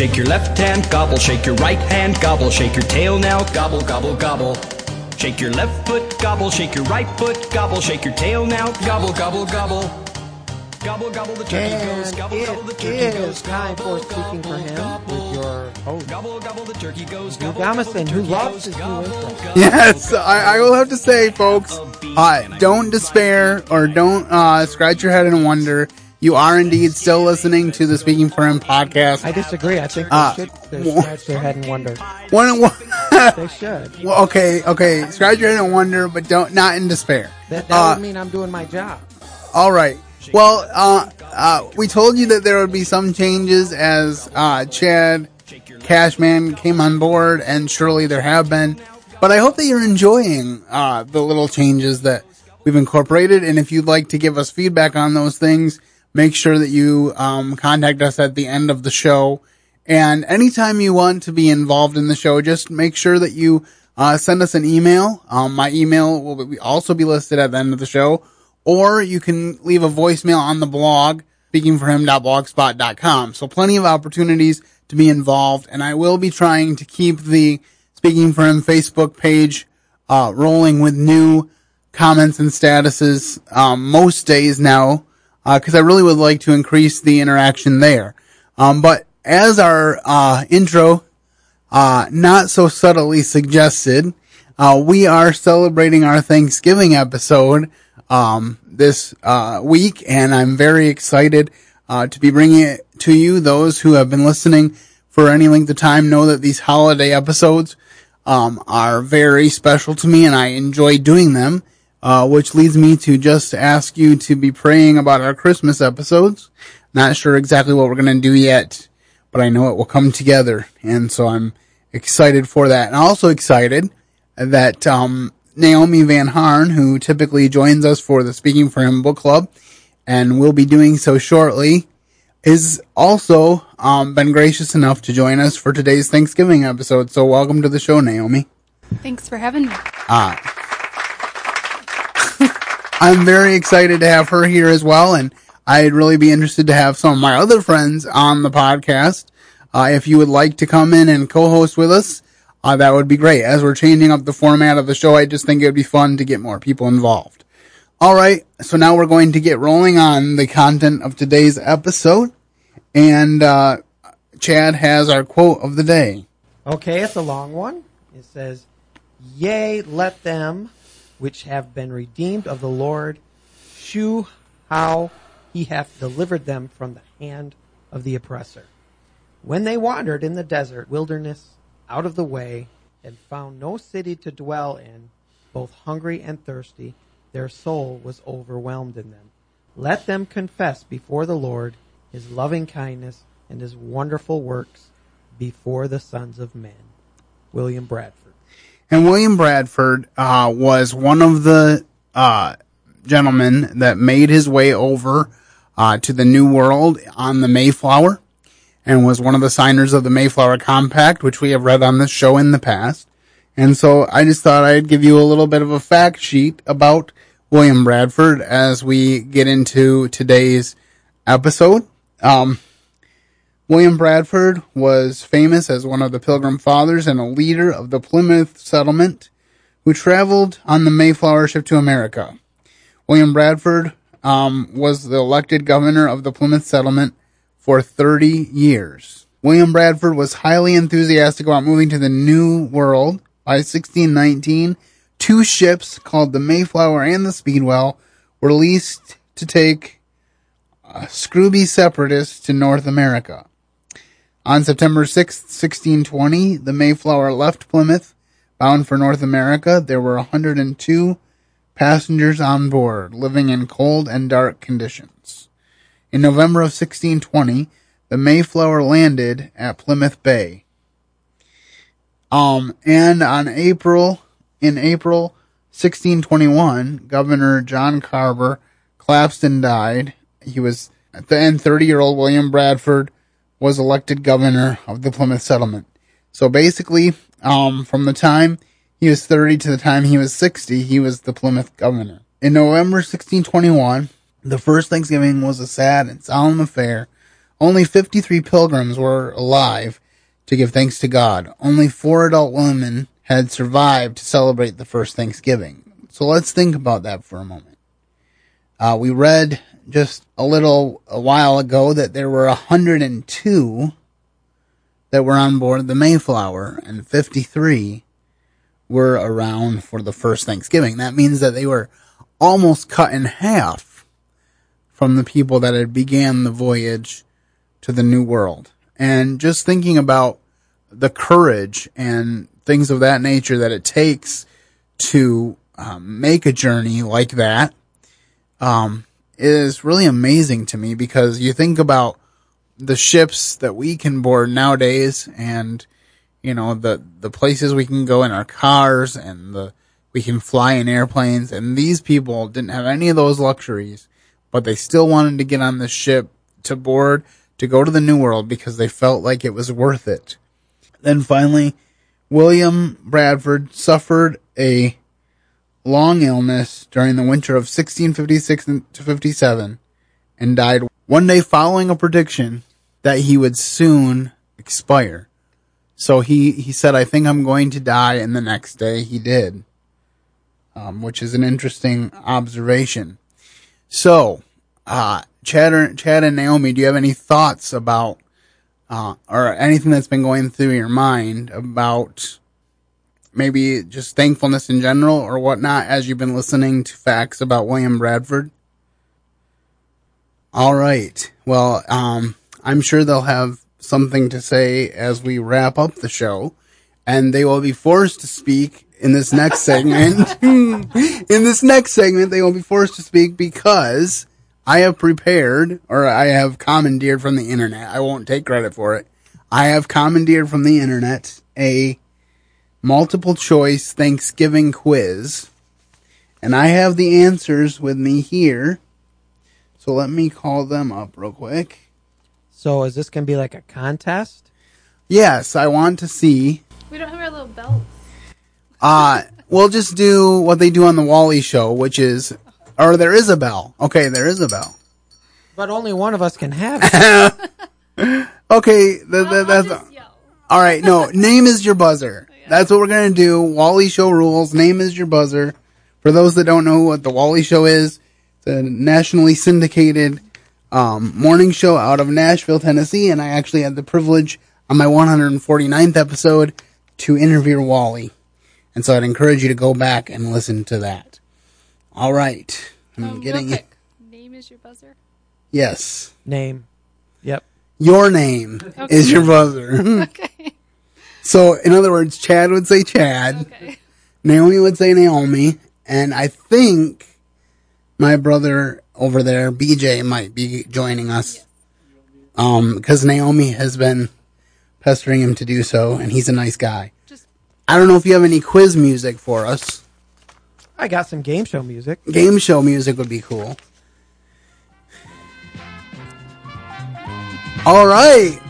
shake your left hand, gobble, shake your right hand, gobble, shake your tail now, gobble, gobble, gobble. Shake your left foot, gobble, shake your right foot, gobble, shake your tail now, gobble, gobble, gobble. Gobble, gobble, the turkey goes, And gobble, gobble, the it turkey is goes, time for gobble, Speaking for Him gobble, with your host, Gobble, gobble, the turkey goes, Drew gobble, gobble, who loves goes, his new gobble, intro. gobble, Yes, I, I will have to say, folks, uh, don't despair or don't uh, scratch your head and wonder. You are indeed still listening to the Speaking for Him podcast. I disagree. I think they Uh, should scratch their head and wonder. One, one They should. well, okay, okay, scratch your head and wonder, but don't not in despair. That, that Uh, would mean I'm doing my job. All right. Well, uh, uh, we told you that there would be some changes as uh, Chad Cashman came on board, and surely there have been. But I hope that you're enjoying uh, the little changes that we've incorporated. And if you'd like to give us feedback on those things, make sure that you um, contact us at the end of the show. And anytime you want to be involved in the show, just make sure that you uh, send us an email. Um, my email will also be listed at the end of the show, or you can leave a voicemail on the blog, speakingforhim.blogspot.com. So plenty of opportunities to be involved, and I will be trying to keep the Speaking for Him Facebook page uh, rolling with new comments and statuses um, most days now, because I really would like to increase the interaction there. Um, but as our uh, intro uh, not so subtly suggested, uh, we are celebrating our Thanksgiving episode um, this uh, week, and I'm very excited uh, to be bringing it to you. Those who have been listening for any length of time know that these holiday episodes um, are very special to me, and I enjoy doing them. Uh, which leads me to just ask you to be praying about our Christmas episodes. Not sure exactly what we're going to do yet, but I know it will come together, and so I'm excited for that. And also excited that um, Naomi Van Harn, who typically joins us for the Speaking for Him book club, and will be doing so shortly, is also um, been gracious enough to join us for today's Thanksgiving episode. So welcome to the show, Naomi. Thanks for having me. I'm very excited to have her here as well, and I'd really be interested to have some of my other friends on the podcast. Uh, if you would like to come in and co-host with us, uh, that would be great. As we're changing up the format of the show, I just think it would be fun to get more people involved. All right, so now we're going to get rolling on the content of today's episode, and uh, Chad has our quote of the day. Okay, it's a long one. It says, "Yay, let them which have been redeemed of the Lord shew how he hath delivered them from the hand of the oppressor. When they wandered in the desert wilderness out of the way and found no city to dwell in, both hungry and thirsty, their soul was overwhelmed in them. Let them confess before the Lord his loving kindness and his wonderful works before the sons of men. William Bradford. And William Bradford uh, was one of the uh, gentlemen that made his way over uh, to the New World on the Mayflower and was one of the signers of the Mayflower Compact, which we have read on this show in the past. And so I just thought I'd give you a little bit of a fact sheet about William Bradford as we get into today's episode. Um, William Bradford was famous as one of the Pilgrim Fathers and a leader of the Plymouth settlement who traveled on the Mayflower ship to America. William Bradford um, was the elected governor of the Plymouth settlement for 30 years. William Bradford was highly enthusiastic about moving to the New World. By 1619, two ships called the Mayflower and the Speedwell were leased to take uh, Scrooby separatists to North America. On September 6, 1620, the Mayflower left Plymouth, bound for North America. There were 102 passengers on board, living in cold and dark conditions. In November of 1620, the Mayflower landed at Plymouth Bay. Um, and on April, in April 1621, Governor John Carver Clapston died. He was, then 30 year old William Bradford was elected governor of the Plymouth settlement. So basically, um, from the time he was 30 to the time he was 60, he was the Plymouth governor. In November 1621, the first Thanksgiving was a sad and solemn affair. Only 53 pilgrims were alive to give thanks to God. Only four adult women had survived to celebrate the first Thanksgiving. So let's think about that for a moment. Uh, we read just a little a while ago that there were 102 that were on board the Mayflower and 53 were around for the first Thanksgiving. That means that they were almost cut in half from the people that had began the voyage to the New World. And just thinking about the courage and things of that nature that it takes to um, make a journey like that um, is really amazing to me because you think about the ships that we can board nowadays and you know the the places we can go in our cars and the we can fly in airplanes. And these people didn't have any of those luxuries but they still wanted to get on the ship to board to go to the new world because they felt like it was worth it. Then finally william bradford suffered a long illness during the winter of 1656 to 57 and died one day following a prediction that he would soon expire. So he, he said, I think I'm going to die, and the next day he did. Um, which is an interesting observation. So, uh, Chad, or, Chad and Naomi, do you have any thoughts about, uh, or anything that's been going through your mind about maybe just thankfulness in general or whatnot as you've been listening to facts about William Bradford? All right. Well, um, I'm sure they'll have something to say as we wrap up the show, and they will be forced to speak in this next segment. in this next segment, they will be forced to speak because I have prepared, or I have commandeered from the internet. I won't take credit for it. I have commandeered from the internet a multiple choice Thanksgiving quiz, and I have the answers with me here. So let me call them up real quick. So is this going to be like a contest? Yes, I want to see. We don't have our little belts. Uh, we'll just do what they do on the Wally show, which is, or there is a bell. Okay, there is a bell. But only one of us can have it. Okay, the, the, that's, all right. No, name is your buzzer. That's what we're gonna do. Wally show rules. Name is your buzzer. For those that don't know what the Wally show is, it's a nationally syndicated um, morning show out of Nashville, Tennessee, and I actually had the privilege on my 149th episode to interview Wally. And so I'd encourage you to go back and listen to that. All right. I'm Um, getting it. Name is your buzzer. Yes. Name. Yep. Your name Okay. is your buzzer. Okay. So, in other words, Chad would say Chad, Okay. Naomi would say Naomi, and I think my brother over there, BJ, might be joining us. Um, because Naomi has been pestering him to do so, and he's a nice guy. Just I don't know if you have any quiz music for us. I got some game show music. Game show music would be cool. All right.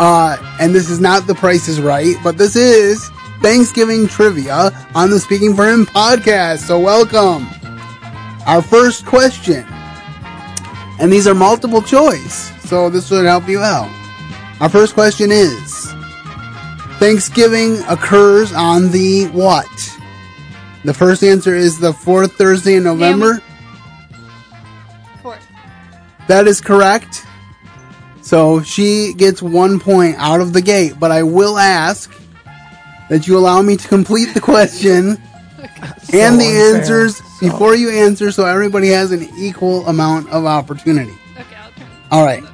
Uh, and this is not The Price is Right, but this is Thanksgiving trivia on the Speaking for Him podcast. So welcome. Our first question. And these are multiple choice, so this would help you out. Our first question is Thanksgiving occurs on the what? The first answer is the fourth Thursday in November. fourth. That is correct. So she gets one point out of the gate, but I will ask that you allow me to complete the question and the unfair. answers So- before you answer so everybody has an equal amount of opportunity. Okay, I'll turn. All right.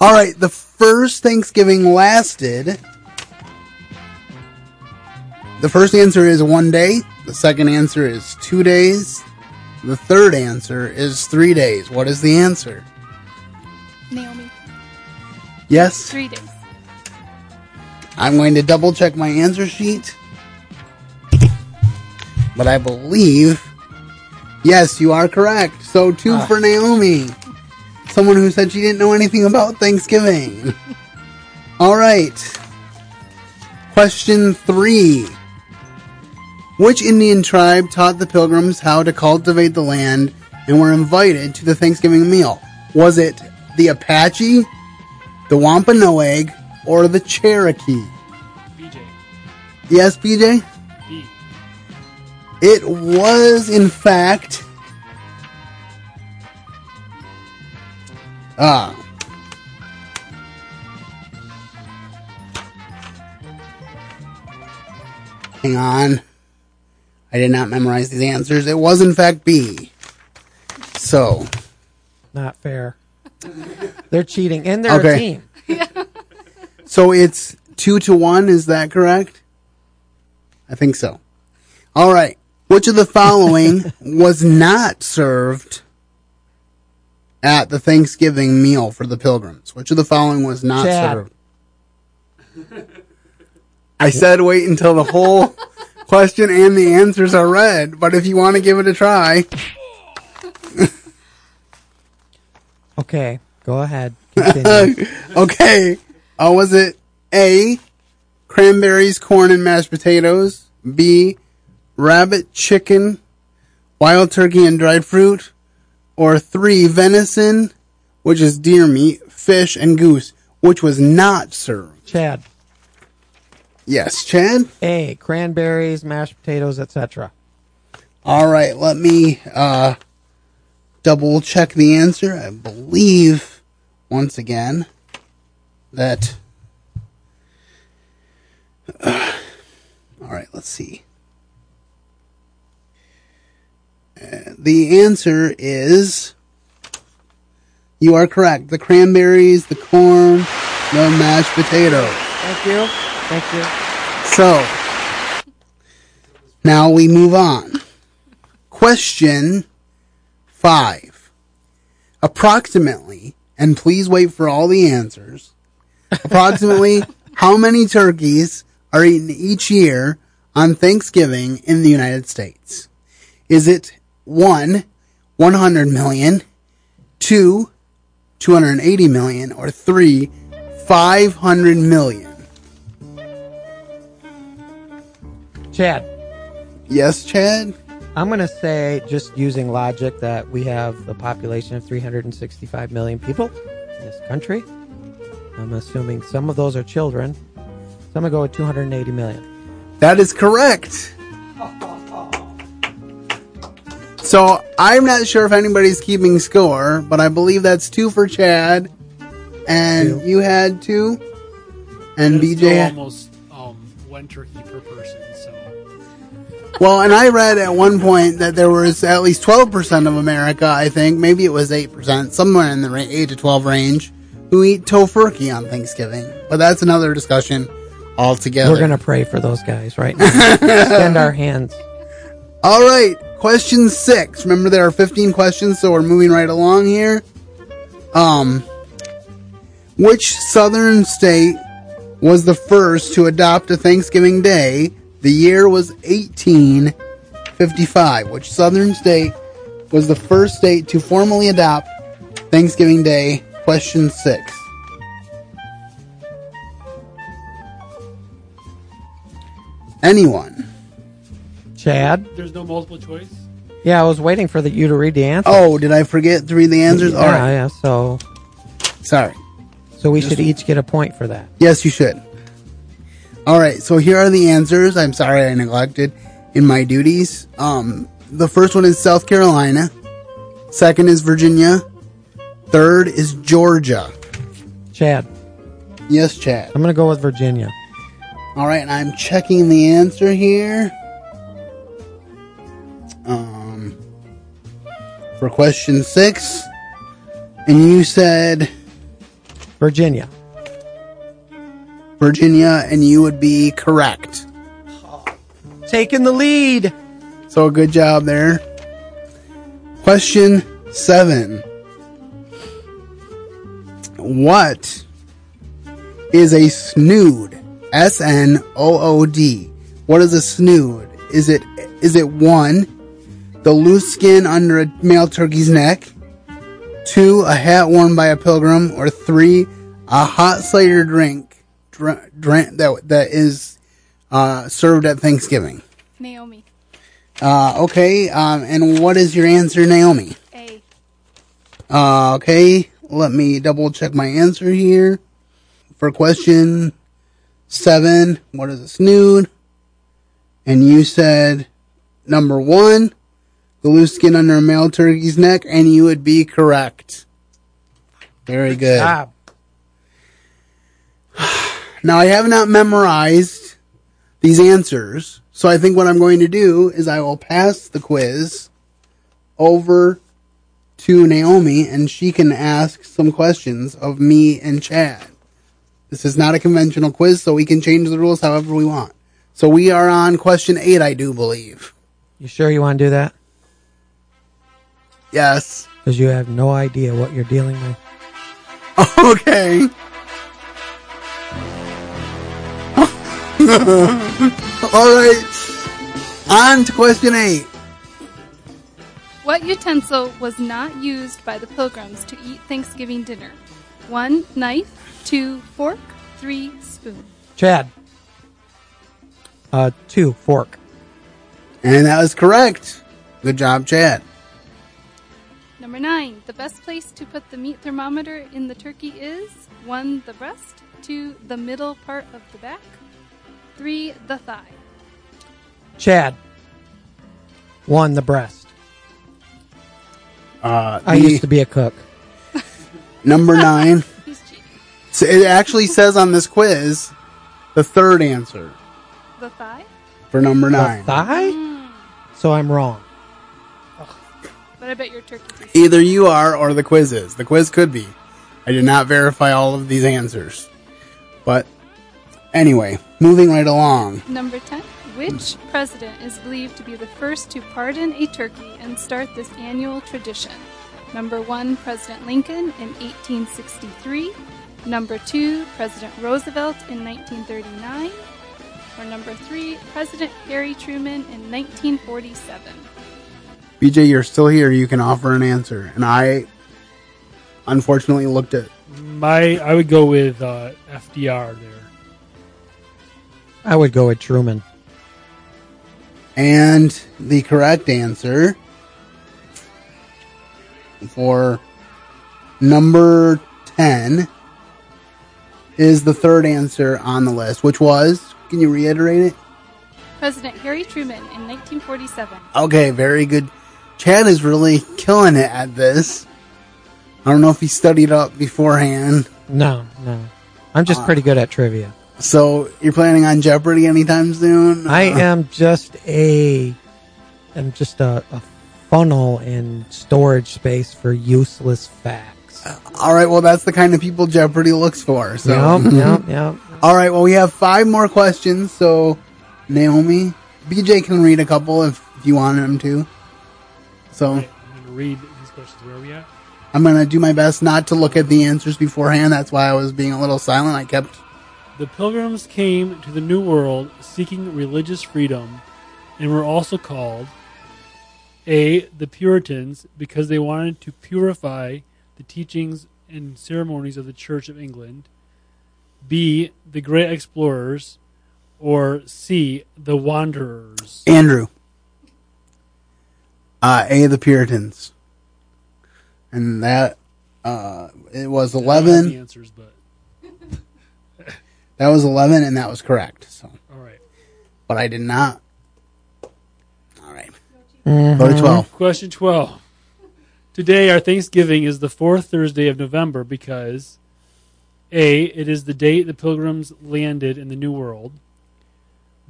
All right, the first Thanksgiving lasted. The first answer is one day. The second answer is two days. The third answer is three days. What is the answer? Naomi. Yes, Three days. I'm going to double check my answer sheet. But I believe, yes, you are correct. So two Ah. for Naomi. Someone who said she didn't know anything about Thanksgiving. All right. Question three. Which Indian tribe taught the pilgrims how to cultivate the land and were invited to the Thanksgiving meal? Was it the Apache, the Wampanoag, or the Cherokee? BJ. Yes, BJ? B. It was, in fact, ah. Hang on. I did not memorize these answers. It was, in fact, B. So, Not fair. They're cheating, and they're Okay. a team. so it's two to one. Is that correct? I think so. All right. Which of the following was not served at the Thanksgiving meal for the pilgrims? Which of the following was not Chad. served? I said wait until the whole question and the answers are read, but if you want to give it a try, Okay, go ahead. Okay. Uh, was it A, cranberries, corn, and mashed potatoes? B, rabbit, chicken, wild turkey, and dried fruit? Or three, venison, which is deer meat, fish, and goose, which was not served? Chad. Yes, Chad? A. Cranberries, mashed potatoes, etc. All right, let me uh, double check the answer. I believe, once again, that. all right, let's see. Uh, the answer is. You are correct. The cranberries, the corn, the mashed potatoes. Thank you. Thank you. So, now we move on. Question five. Approximately, and please wait for all the answers, approximately how many turkeys are eaten each year on Thanksgiving in the United States? Is it one, 100 million, two, 280 million, or three, 500 million? Chad. Yes, Chad? I'm going to say, just using logic, that we have a population of 365 million people in this country. I'm assuming some of those are children. So I'm going to go with 280 million. That is correct. So I'm not sure if anybody's keeping score, but I believe that's two for Chad, and Two. you had two, and It's still BJ. almost um, one turkey per person. Well, and I read at one point that there was at least 12% of America, I think, maybe it was 8%, somewhere in the ra- 8 to 12 range, who eat tofurkey on Thanksgiving. But that's another discussion altogether. We're going to pray for those guys right now. Extend our hands. All right, question six. Remember, there are 15 questions, so we're moving right along here. Um, which southern state was the first to adopt a Thanksgiving Day? The year was 1855. Which southern state was the first state to formally adopt Thanksgiving Day? Question six. Anyone? Chad? there's no multiple choice. Yeah, I was waiting for the, you to read the answer. Oh, did I forget to read the answers? yeah, All right. yeah. So, Sorry. so we should each get a point for that. Yes, you should. All right. So here are the answers. I'm sorry I neglected in my duties. Um, the first one is South Carolina. Second is Virginia. Third is Georgia. Chad, Yes, Chad. I'm going to go with Virginia. All right, and I'm checking the answer here. Um, for question six, and you said Virginia. Virginia, and you would be correct. Taking the lead. So good job there. Question seven. What is a snood? S N O O D. What is a snood? Is it is it one, the loose skin under a male turkey's neck? Two, a hat worn by a pilgrim, or three, a hot cider drink, dr- drink that that is uh, served at Thanksgiving. Naomi. Uh, okay, um, and what is your answer, Naomi? A. Uh, okay, let me double check my answer here. For question seven, what is a snood? And you said number one, the loose skin under a male turkey's neck, and you would be correct. Very good. Job. Now I have not memorized these answers, so I think what I'm going to do is I will pass the quiz over to Naomi and she can ask some questions of me and Chad. This is not a conventional quiz, so we can change the rules however we want. So we are on question eight, I do believe. You sure you want to do that? Yes. Because you have no idea what you're dealing with. Okay. All right. On to question eight. What utensil was not used by the pilgrims to eat Thanksgiving dinner? One, knife. Two, fork. Three, spoon. Chad. Uh, two, fork. And that was correct. Good job, Chad. Number nine, the best place to put the meat thermometer in the turkey is one, the breast, two, the middle part of the back, three, the thigh. Chad. One, the breast. Uh, I the used to be a cook. number nine. He's cheating. So it actually says on this quiz the third answer The thigh? for number The nine. thigh? So I'm wrong. But I bet your turkey tastes Either you are or the quiz is. The quiz could be. I did not verify all of these answers. But anyway, moving right along. Number 10. Which president is believed to be the first to pardon a turkey and start this annual tradition? Number 1. President Lincoln in 1863. Number 2. President Roosevelt in 1939. Or number 3. President Harry Truman in 1947. BJ, you're still here. You can offer an answer. And I unfortunately looked at. My, I would go with uh, FDR there. I would go with Truman. And the correct answer for number 10 is the third answer on the list, which was. Can you reiterate it? President Harry Truman in 1947. Okay, very good. Chad is really killing it at this. I don't know if he studied up beforehand. No, no. I'm just uh, pretty good at trivia. So you're planning on Jeopardy anytime soon? I uh-huh. am just a, I'm just a, a funnel and storage space for useless facts. Uh, all right. Well, that's the kind of people Jeopardy looks for. So. Yep, yep, yep. All right. Well, we have five more questions. So, Naomi, BJ can read a couple if, if you want him to. So I'm going to read these questions. Where are we at? I'm gonna do my best not to look at the answers beforehand. That's why I was being a little silent. I kept. The pilgrims came to the New World seeking religious freedom and were also called A. The Puritans because they wanted to purify the teachings and ceremonies of the Church of England, B. The Great Explorers, or C. The Wanderers. Andrew. Uh, A. The Puritans. And that, uh, it was I don't have the 11. answers, but That was 11, and that was correct. So, all right. but I did not. All right. Mm-hmm. Go to 12. Question 12. Today, our Thanksgiving is the fourth Thursday of November because A. It is the date the pilgrims landed in the New World.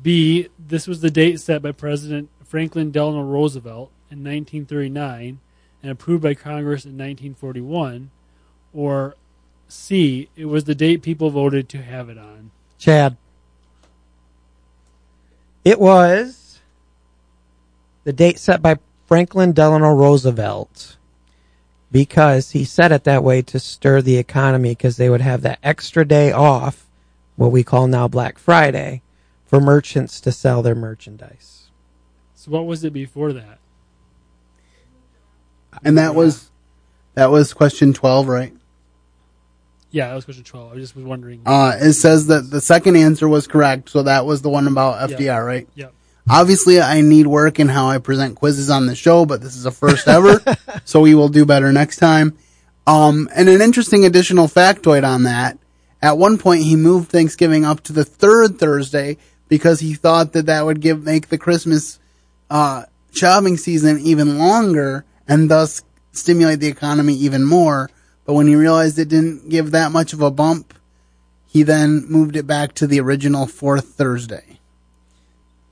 B. This was the date set by President Franklin Delano Roosevelt in 1939 and approved by Congress in 1941. Or C. It was the date people voted to have it on. Chad. It was the date set by Franklin Delano Roosevelt because he set it that way to stir the economy because they would have that extra day off, what we call now Black Friday, for merchants to sell their merchandise. So, what was it before that? And that was, that was question 12, right? Yeah, that was question 12. I just was wondering. Uh, it says that the second answer was correct. So that was the one about FDR, Yeah. right? Yep. Obviously, I need work in how I present quizzes on the show, but this is a first ever, so we will do better next time. Um, and an interesting additional factoid on that. At one point, he moved Thanksgiving up to the third Thursday because he thought that that would give make the Christmas uh, shopping season even longer and thus stimulate the economy even more. But when he realized it didn't give that much of a bump, he then moved it back to the original fourth Thursday.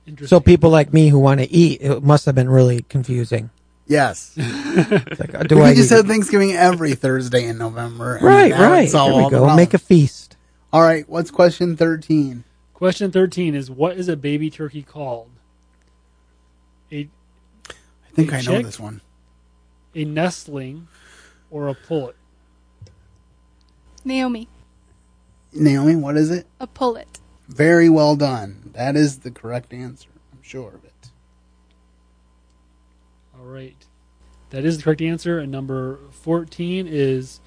Interesting. So people like me who want to eat, it must have been really confusing. Yes. It's like, do we I just eat- have Thanksgiving every Thursday in November. right, right. it's all There we all go. about- Make a feast. All right, what's question 13? Question 13 is What is a baby turkey called? A, I think A I know this one. a nestling or a pullet? Naomi, Naomi, what is it? a pullet. Very well done. That is the correct answer. I'm sure of it. All right. That is the correct answer. And number 14 is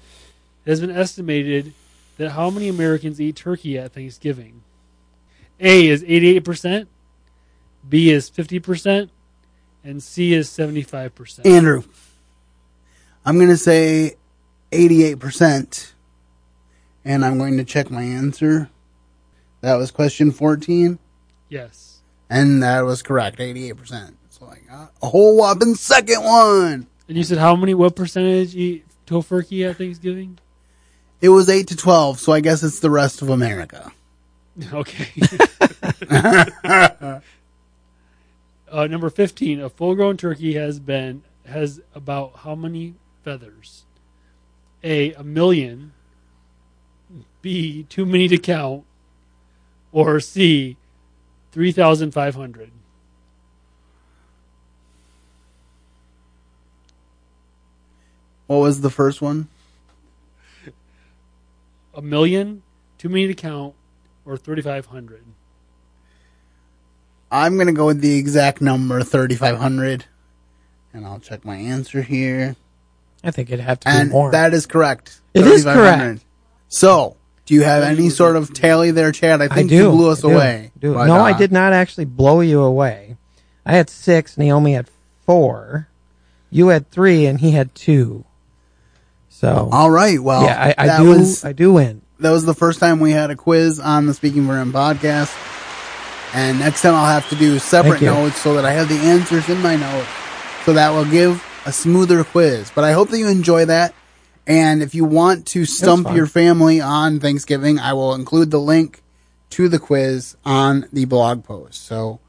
It has been estimated that how many Americans eat turkey at Thanksgiving? A is 88%, B is 50%, and C is 75%. Andrew, I'm going to say 88%, and I'm going to check my answer. That was question 14, yes. and that was correct, 88%. So I got a whole whopping second one. And you said how many, what percentage eat tofurkey at Thanksgiving? It was 8 to 12, so I guess it's the rest of America. Okay. uh, number 15. A full grown turkey has been, has about how many feathers? A, a million. B, too many to count. Or C, 3,500. What was the first one? A million, too many to count, or 3,500. I'm going to go with the exact number, 3,500, and I'll check my answer here. I think it'd have to be And more. that is correct. It is correct. So, do you have any sort of tally there, Chad? I I think do. you blew us I do. away. Do. But, no, I did not actually blow you away. I had six. Naomi had four. You had three, and he had two. So All right. Well, yeah, I, I do. was I do win. that was the first time we had a quiz on the Speaking for Him podcast. And next time I'll have to do separate notes so that I have the answers in my notes. So that will give a smoother quiz. But I hope that you enjoy that. And if you want to stump your family on Thanksgiving, I will include the link to the quiz on the blog post. So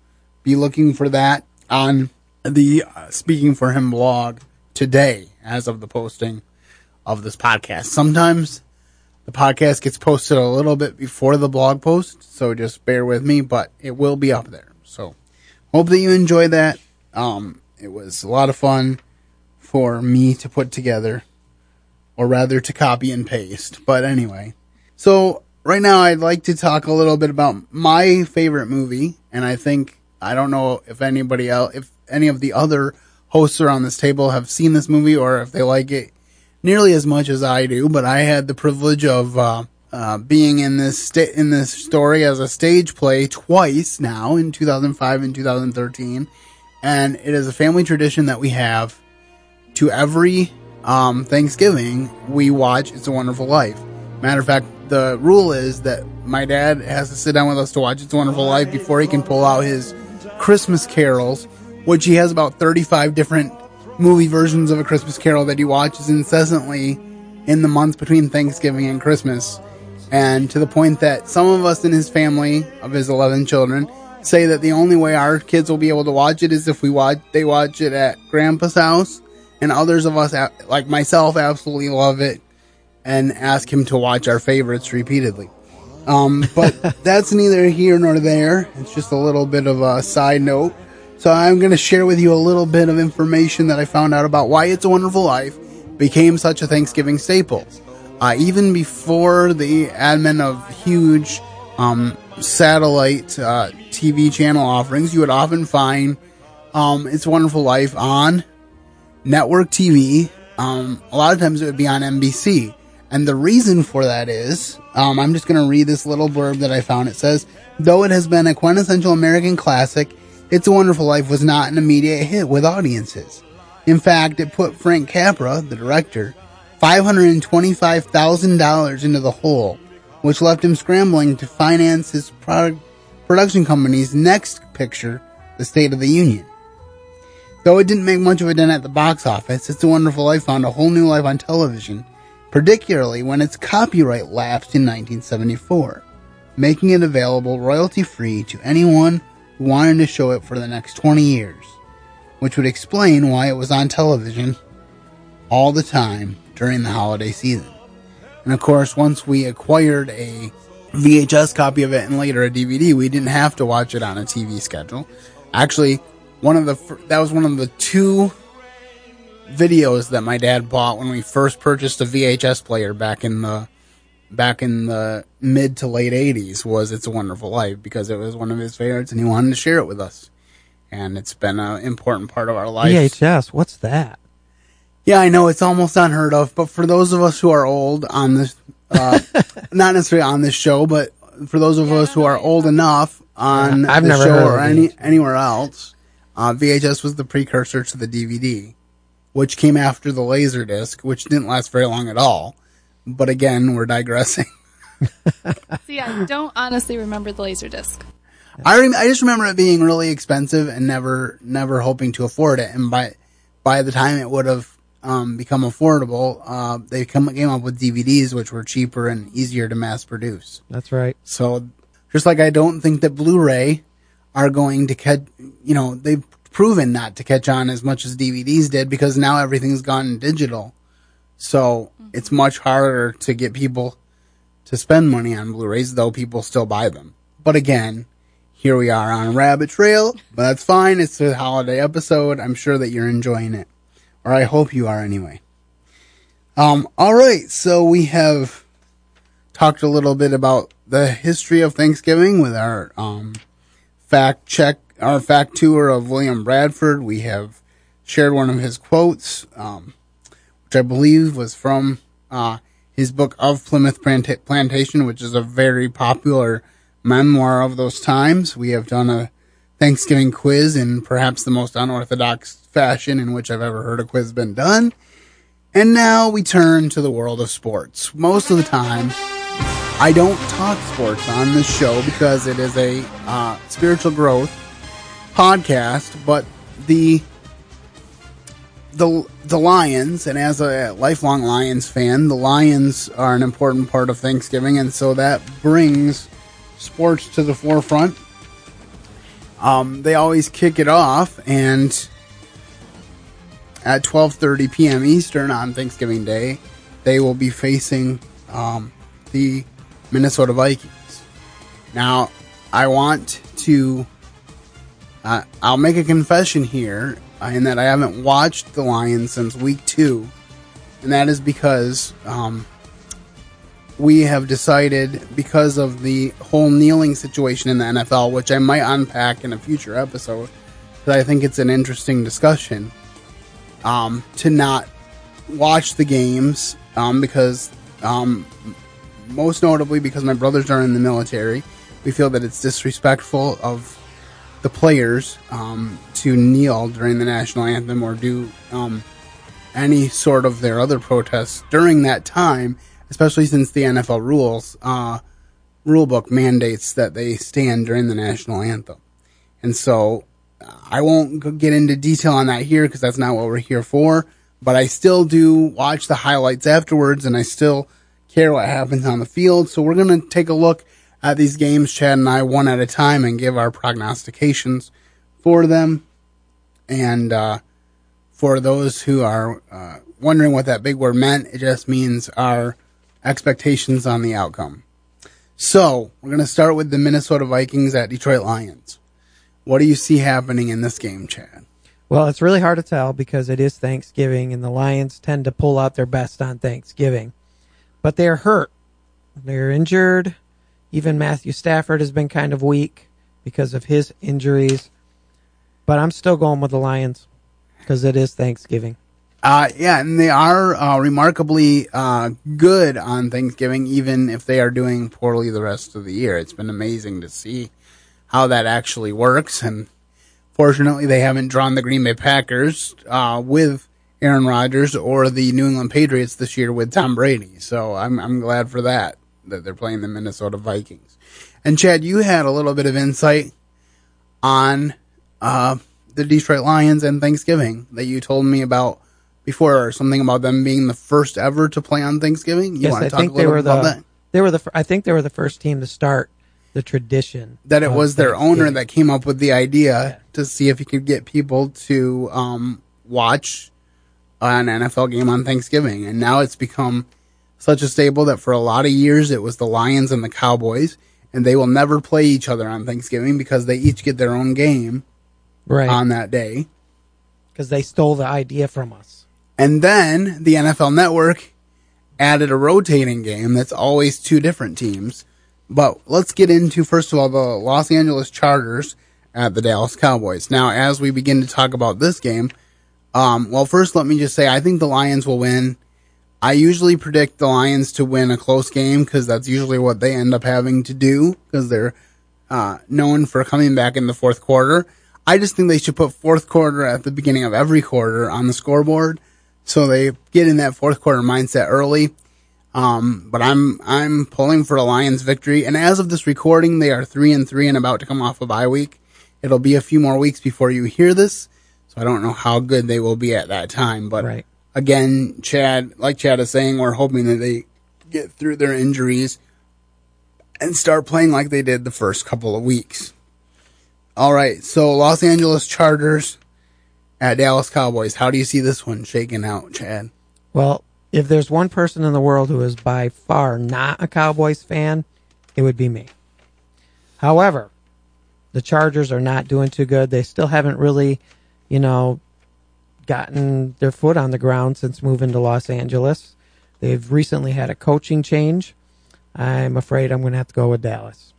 be looking for that on the uh, Speaking for Him blog today as of the posting of this podcast. Sometimes the podcast gets posted a little bit before the blog post, so just bear with me, but it will be up there. So hope that you enjoy that. Um, it was a lot of fun for me to put together, or rather to copy and paste. But anyway, so right now I'd like to talk a little bit about my favorite movie, and I think I don't know if anybody else, if any of the other hosts around this table have seen this movie or if they like it nearly as much as I do, but I had the privilege of uh, uh, being in this in this story as a stage play twice now in 2005 and 2013, and it is a family tradition that we have. To every um, Thanksgiving, we watch "It's a Wonderful Life." Matter of fact, the rule is that my dad has to sit down with us to watch "It's a Wonderful Life" before he can pull out his Christmas carols, which he has about 35 different movie versions of A Christmas Carol that he watches incessantly in the months between Thanksgiving and Christmas. And to the point that some of us in his family, of his 11 children, say that the only way our kids will be able to watch it is if we watch, they watch it at grandpa's house. And others of us, like myself, absolutely love it and ask him to watch our favorites repeatedly. Um, but that's neither here nor there. It's just a little bit of a side note. So I'm going to share with you a little bit of information that I found out about why It's a Wonderful Life became such a Thanksgiving staple. Uh, even before the advent of huge um, satellite uh, TV channel offerings, you would often find um, It's a Wonderful Life on network TV. Um, a lot of times it would be on NBC. And the reason for that is, um, I'm just going to read this little blurb that I found. It says, though it has been a quintessential American classic, It's a Wonderful Life was not an immediate hit with audiences. In fact, it put Frank Capra, the director, $525,000 into the hole, which left him scrambling to finance his product, production company's next picture, The State of the Union. Though it didn't make much of a dent at the box office, It's a Wonderful Life found a whole new life on television, particularly when its copyright lapsed in 1974, making it available royalty free to anyone who wanted to show it for the next 20 years, which would explain why it was on television all the time during the holiday season. And of course, once we acquired a VHS copy of it and later a DVD, we didn't have to watch it on a TV schedule. Actually, one of the fir- that was one of the two videos that my dad bought when we first purchased a VHS player back in the back in the mid to late 80s was It's a Wonderful Life because it was one of his favorites and he wanted to share it with us. And it's been an important part of our life. VHS. What's that? Yeah, I know it's almost unheard of, but for those of us who are old on this, uh, not necessarily on this show, but for those of us who are old enough on Yeah, I've the never show heard or any anywhere else, uh, VHS was the precursor to the DVD, which came after the Laserdisc, which didn't last very long at all. But again, we're digressing. See, I don't honestly remember the laser disc. I rem- I just remember it being really expensive and never never hoping to afford it. And by by the time it would have um, become affordable, uh, they come came up with DVDs, which were cheaper and easier to mass produce. That's right. So just like I don't think that Blu-ray are going to catch, you know, they've proven not to catch on as much as DVDs did because now everything's gone digital. So it's much harder to get people to spend money on Blu-rays, though people still buy them. But again, here we are on a rabbit trail, but that's fine. It's a holiday episode. I'm sure that you're enjoying it. Or I hope you are anyway. Um, alright, so we have talked a little bit about the history of Thanksgiving with our um, fact check, our fact tour of William Bradford. We have shared one of his quotes, um, which I believe was from uh, his book of Plymouth Planta- Plantation, which is a very popular memoir of those times. We have done a Thanksgiving quiz in perhaps the most unorthodox fashion in which I've ever heard a quiz been done. And now we turn to the world of sports. Most of the time, I don't talk sports on this show because it is a uh, spiritual growth podcast, but the the the Lions, and as a lifelong Lions fan, the Lions are an important part of Thanksgiving, and so that brings sports to the forefront. Um, they always kick it off, and at 12:30 p.m. Eastern on Thanksgiving Day, they will be facing um, the Minnesota Vikings. Now, I want to. Uh, I'll make a confession here, uh, in that I haven't watched the Lions since week two, and that is because um, we have decided, because of the whole kneeling situation in the NFL, which I might unpack in a future episode, because I think it's an interesting discussion, um, to not watch the games um, because um, most notably because my brothers are in the military. We feel that it's disrespectful of the players um, to kneel during the national anthem or do um, any sort of their other protests during that time, especially since the NFL rules uh, rule book mandates that they stand during the national anthem. And so uh, I won't get into detail on that here because that's not what we're here for. But I still do watch the highlights afterwards, and I still care what happens on the field. So we're going to take a look at these games, Chad and I, one at a time, and give our prognostications for them. And uh, for those who are uh, wondering what that big word meant, it just means our expectations on the outcome. So we're going to start with the Minnesota Vikings at Detroit Lions. What do you see happening in this game, Chad? Well, it's really hard to tell because it is Thanksgiving and the Lions tend to pull out their best on Thanksgiving. But they're hurt. They're injured. Even Matthew Stafford has been kind of weak because of his injuries. But I'm still going with the Lions because it is Thanksgiving. Uh, yeah, and they are uh, remarkably uh, good on Thanksgiving, even if they are doing poorly the rest of the year. It's been amazing to see how that actually works, and fortunately, they haven't drawn the Green Bay Packers uh, with Aaron Rodgers or the New England Patriots this year with Tom Brady. So I'm I'm glad for that that they're playing the Minnesota Vikings. And Chad, you had a little bit of insight on uh, the Detroit Lions and Thanksgiving that you told me about before, or something about them being the first ever to play on Thanksgiving. You yes, want to I talk think a they little were bit about the that? they were the I think they were the first team to start the tradition That it was their owner that came up with the idea to see if he could get people to um, watch an NFL game on Thanksgiving, and now it's become such a staple that for a lot of years it was the Lions and the Cowboys, and they will never play each other on Thanksgiving because they each get their own game right on that day. because they stole the idea from us. And then the NFL Network added a rotating game that's always two different teams. But let's get into, first of all, the Los Angeles Chargers at the Dallas Cowboys. Now, as we begin to talk about this game, um, well, first let me just say I think the Lions will win. I usually predict the Lions to win a close game because that's usually what they end up having to do because they're uh, known for coming back in the fourth quarter. I just think they should put fourth quarter at the beginning of every quarter on the scoreboard so they get in that fourth quarter mindset early. Um, but I'm I'm pulling for a Lions victory, and as of this recording, they are three and three and about to come off a bye week. It'll be a few more weeks before you hear this, I don't know how good they will be at that time. But Right. again, Chad, like Chad is saying, we're hoping that they get through their injuries and start playing like they did the first couple of weeks. All right, so Los Angeles Chargers at Dallas Cowboys. How do you see this one shaking out, Chad? Well, if there's one person in the world who is by far not a Cowboys fan, it would be me. However, the Chargers are not doing too good. They still haven't really, you know, gotten their foot on the ground since moving to Los Angeles. They've recently had a coaching change. I'm afraid I'm going to have to go with Dallas.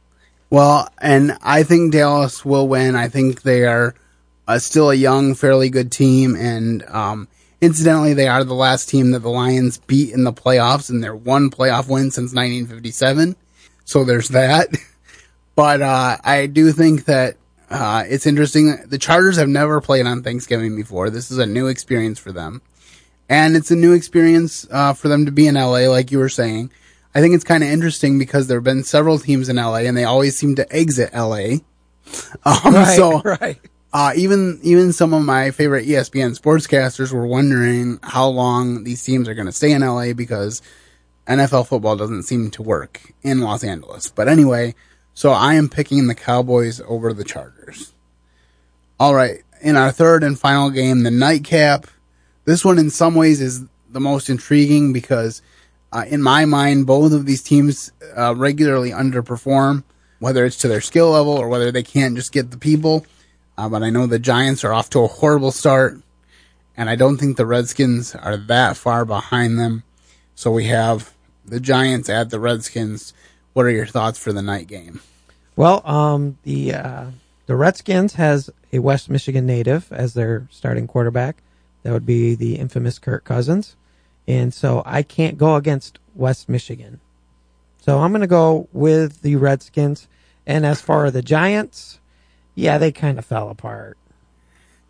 Well, and I think Dallas will win. I think they are uh, still a young, fairly good team, and um, incidentally, they are the last team that the Lions beat in the playoffs, and their one playoff win since 1957. So there's that. But uh, I do think that uh, it's interesting. The Chargers have never played on Thanksgiving before. This is a new experience for them, and it's a new experience uh, for them to be in LA, like you were saying. I think it's kind of interesting because there have been several teams in LA, and they always seem to exit LA. Um, so right. uh, even even some of my favorite ESPN sportscasters were wondering how long these teams are going to stay in LA because NFL football doesn't seem to work in Los Angeles. But anyway, so I am picking the Cowboys over the Chargers. All right, in our third and final game, the nightcap. This one, in some ways, is the most intriguing because, uh, in my mind, both of these teams uh, regularly underperform, whether it's to their skill level or whether they can't just get the people. Uh, but I know the Giants are off to a horrible start, and I don't think the Redskins are that far behind them. So we have the Giants at the Redskins. What are your thoughts for the night game? Well, um, the uh, the Redskins has a West Michigan native as their starting quarterback. That would be the infamous Kirk Cousins, and so I can't go against West Michigan. So I'm going to go with the Redskins. And as far as the Giants, yeah, they kind of fell apart.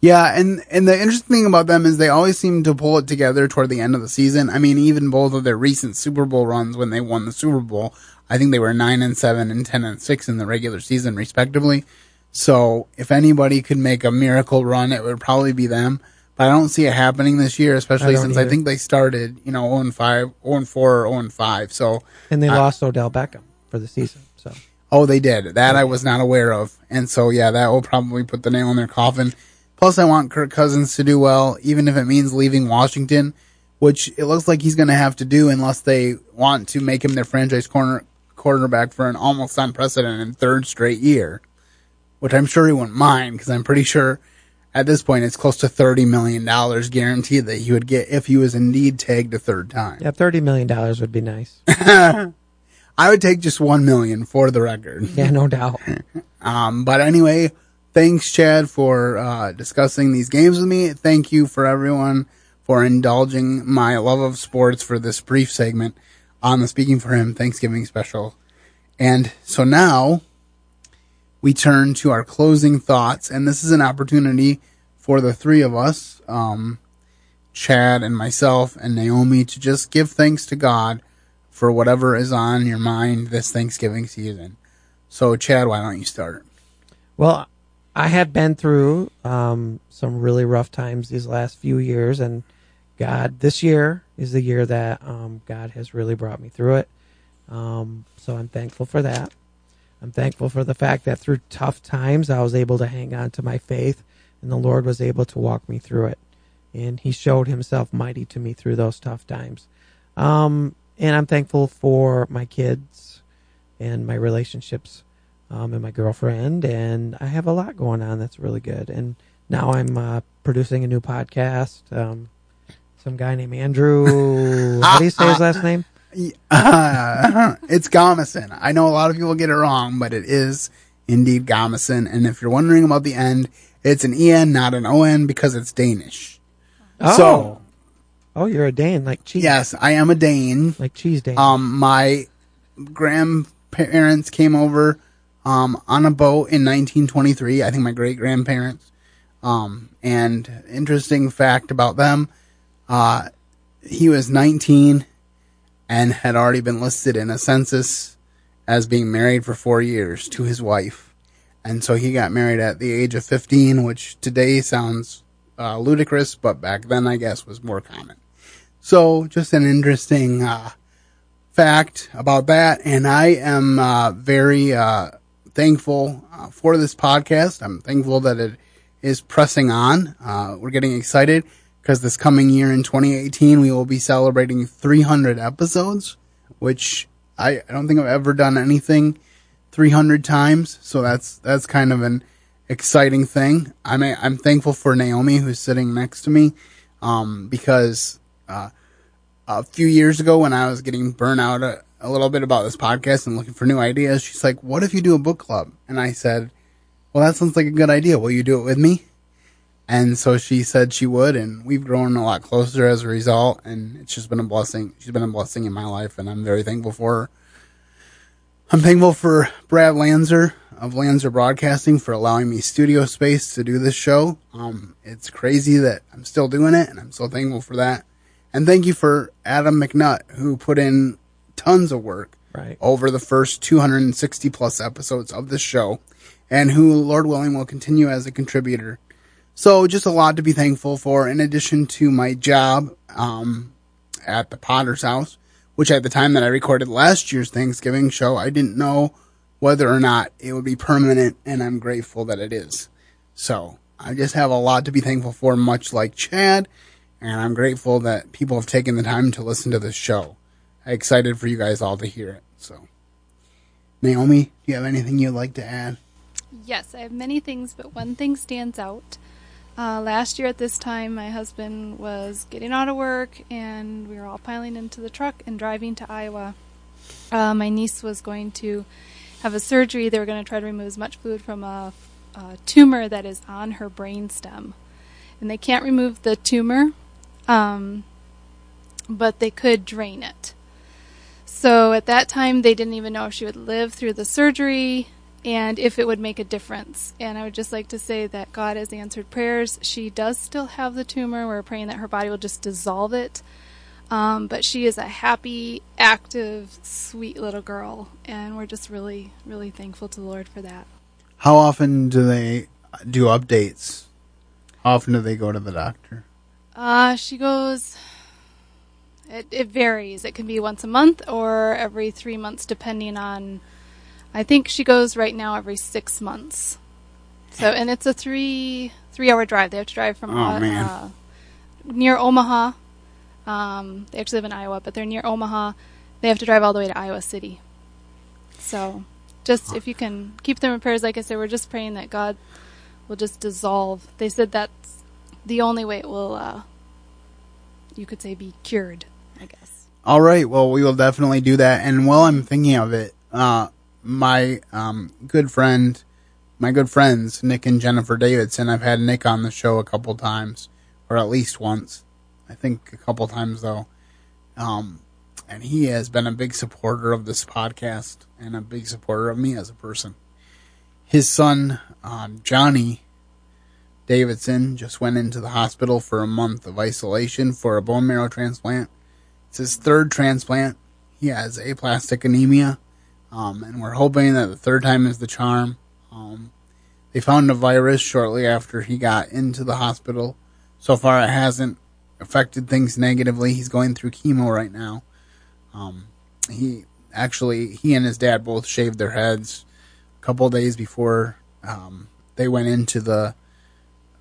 Yeah, and and the interesting thing about them is they always seem to pull it together toward the end of the season. I mean, even both of their recent Super Bowl runs when they won the Super Bowl, I think they were nine and seven and ten and six in the regular season, respectively. So if anybody could make a miracle run, it would probably be them. But I don't see it happening this year, especially don't since I think they started, you know, 0 and 5, 0 and 4 or 0 and 5. So And they I- lost Odell Beckham for the season. So Oh, they did. That I was not aware of. And so, yeah, that will probably put the nail in their coffin. Plus, I want Kirk Cousins to do well, even if it means leaving Washington, which it looks like he's going to have to do unless they want to make him their franchise corner quarterback for an almost unprecedented third straight year, which I'm sure he wouldn't mind because I'm pretty sure at this point it's close to $30 million guaranteed that he would get if he was indeed tagged a third time. yeah, thirty million dollars would be nice. I would take just 1 million for the record. Yeah, no doubt. Um, but anyway, thanks, Chad, for uh, discussing these games with me. Thank you for everyone for indulging my love of sports for this brief segment on the Speaking for Him Thanksgiving special. And so now we turn to our closing thoughts, and this is an opportunity for the three of us, um, Chad and myself and Naomi to just give thanks to God for whatever is on your mind this Thanksgiving season. So, Chad, why don't you start? Well, I have been through um, some really rough times these last few years, and God, this year is the year that um, God has really brought me through it. Um, so I'm thankful for that. I'm thankful for the fact that through tough times, I was able to hang on to my faith, and the Lord was able to walk me through it. And He showed Himself mighty to me through those tough times. Um, and I'm thankful for my kids and my relationships um, and my girlfriend, and I have a lot going on that's really good. And now I'm uh, producing a new podcast. Um, some guy named Andrew. How do you say his last name? Uh, it's Gomison. I know a lot of people get it wrong, but it is indeed Gomison. And if you're wondering about the end, it's an en, not an on, because it's Danish. Oh, So, oh, you're a Dane, like cheese, yes, I am a Dane. like cheese Dane. Um, my grandparents came over um, on a boat in 1923. I think my great grandparents. Um, and interesting fact about them, uh, he was 19 and had already been listed in a census as being married for four years to his wife. And so he got married at the age of 15, which today sounds uh, ludicrous, but back then I guess was more common. So just an interesting uh, fact about that. And I am uh, very uh, thankful uh, for this podcast. I'm thankful that it is pressing on. Uh, we're getting excited because this coming year in 2018, we will be celebrating 300 episodes, which I, I don't think I've ever done anything 300 times. So that's, that's kind of an exciting thing. I'm, I'm thankful for Naomi who's sitting next to me, um, because, uh, a few years ago when I was getting burnt out a, a little bit about this podcast and looking for new ideas, she's like, what if you do a book club? And I said, well, that sounds like a good idea. Will you do it with me? And so she said she would, and we've grown a lot closer as a result. And it's just been a blessing. She's been a blessing in my life, and I'm very thankful for her. I'm thankful for Brad Lanzer of Lanzer Broadcasting for allowing me studio space to do this show. Um, it's crazy that I'm still doing it, and I'm so thankful for that. And thank you for Adam McNutt, who put in tons of work Right. over the first 260 plus episodes of this show, and who, Lord willing, will continue as a contributor. So, just a lot to be thankful for, in addition to my job um, at the Potter's House, which at the time that I recorded last year's Thanksgiving show, I didn't know whether or not it would be permanent, and I'm grateful that it is. So, I just have a lot to be thankful for, much like Chad, and I'm grateful that people have taken the time to listen to this show. I'm excited for you guys all to hear it. So, Naomi, do you have anything you'd like to add? Yes, I have many things, but one thing stands out. Uh, last year at this time, my husband was getting out of work, and we were all piling into the truck and driving to Iowa. Uh, my niece was going to have a surgery. They were going to try to remove as much fluid from a, a tumor that is on her brain stem, and they can't remove the tumor, um, but they could drain it. So at that time, they didn't even know if she would live through the surgery and if it would make a difference. And I would just like to say that God has answered prayers. She does still have the tumor. We're praying that her body will just dissolve it. Um, but she is a happy, active, sweet little girl. And we're just really, really thankful to the Lord for that. How often do they do updates? How often do they go to the doctor? Uh, she goes. It, it varies. It can be once a month or every three months, depending on. I think she goes right now every six months. So, and it's a three three hour drive. They have to drive from Oh, uh, man. uh, near Omaha. Um, they actually live in Iowa, but they're near Omaha. They have to drive all the way to Iowa City. So, just if you can keep them in prayers, like I said, we're just praying that God will just dissolve. They said that's the only way it will, uh, you could say, be cured. I guess. All right. Well, we will definitely do that. And while I'm thinking of it, uh, my um, good friend, my good friends, Nick and Jennifer Davidson, I've had Nick on the show a couple times, or at least once. I think a couple times though. Um, and he has been a big supporter of this podcast and a big supporter of me as a person. His son, uh, Johnny Davidson just went into the hospital for a month of isolation for a bone marrow transplant. It's his third transplant. He has aplastic anemia, um, and we're hoping that the third time is the charm. Um, they found a virus shortly after he got into the hospital. So far, it hasn't affected things negatively. He's going through chemo right now. Um, he actually, he and his dad both shaved their heads a couple days before um, they went into the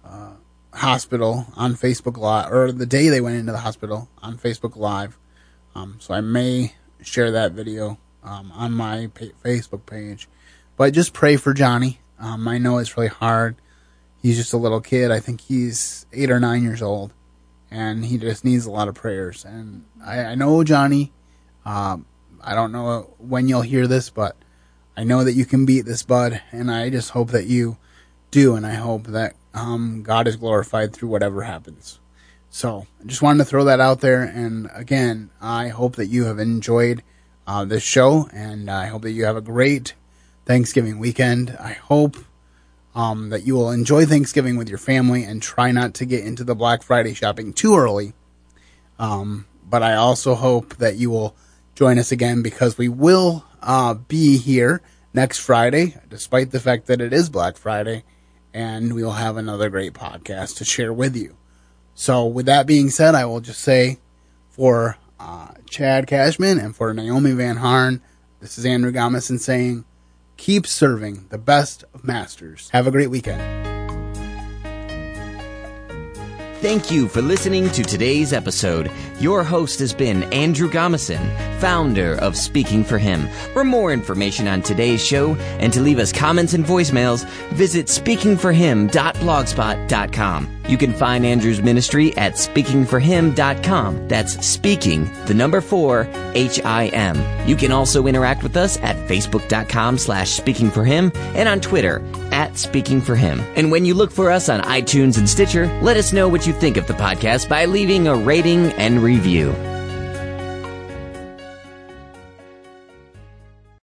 uh, hospital on Facebook Live, or the day they went into the hospital on Facebook Live. Um, so I may share that video um, on my pa- Facebook page. But just pray for Johnny. Um, I know it's really hard. He's just a little kid. I think he's eight or nine years old, and he just needs a lot of prayers. And I, I know Johnny. Um, I don't know when you'll hear this, but I know that you can beat this, bud. And I just hope that you do, and I hope that um, God is glorified through whatever happens. So I just wanted to throw that out there. And again, I hope that you have enjoyed uh, this show, and I hope that you have a great Thanksgiving weekend. I hope um, that you will enjoy Thanksgiving with your family and try not to get into the Black Friday shopping too early. Um, but I also hope that you will join us again because we will uh, be here next Friday, despite the fact that it is Black Friday, and we will have another great podcast to share with you. So, with that being said, I will just say for uh, Chad Cashman and for Naomi Van Harn, this is Andrew Gomison saying, keep serving the best of masters. Have a great weekend. Thank you for listening to today's episode. Your host has been Andrew Gomison, founder of Speaking for Him. For more information on today's show and to leave us comments and voicemails, visit speakingforhim.blogspot.com. You can find Andrew's ministry at speaking4him.com. That's speaking, the number four, H-I-M. You can also interact with us at facebook.com slash speakingforhim and on Twitter at Speaking for Him. And when you look for us on iTunes and Stitcher, let us know what you think of the podcast by leaving a rating and review.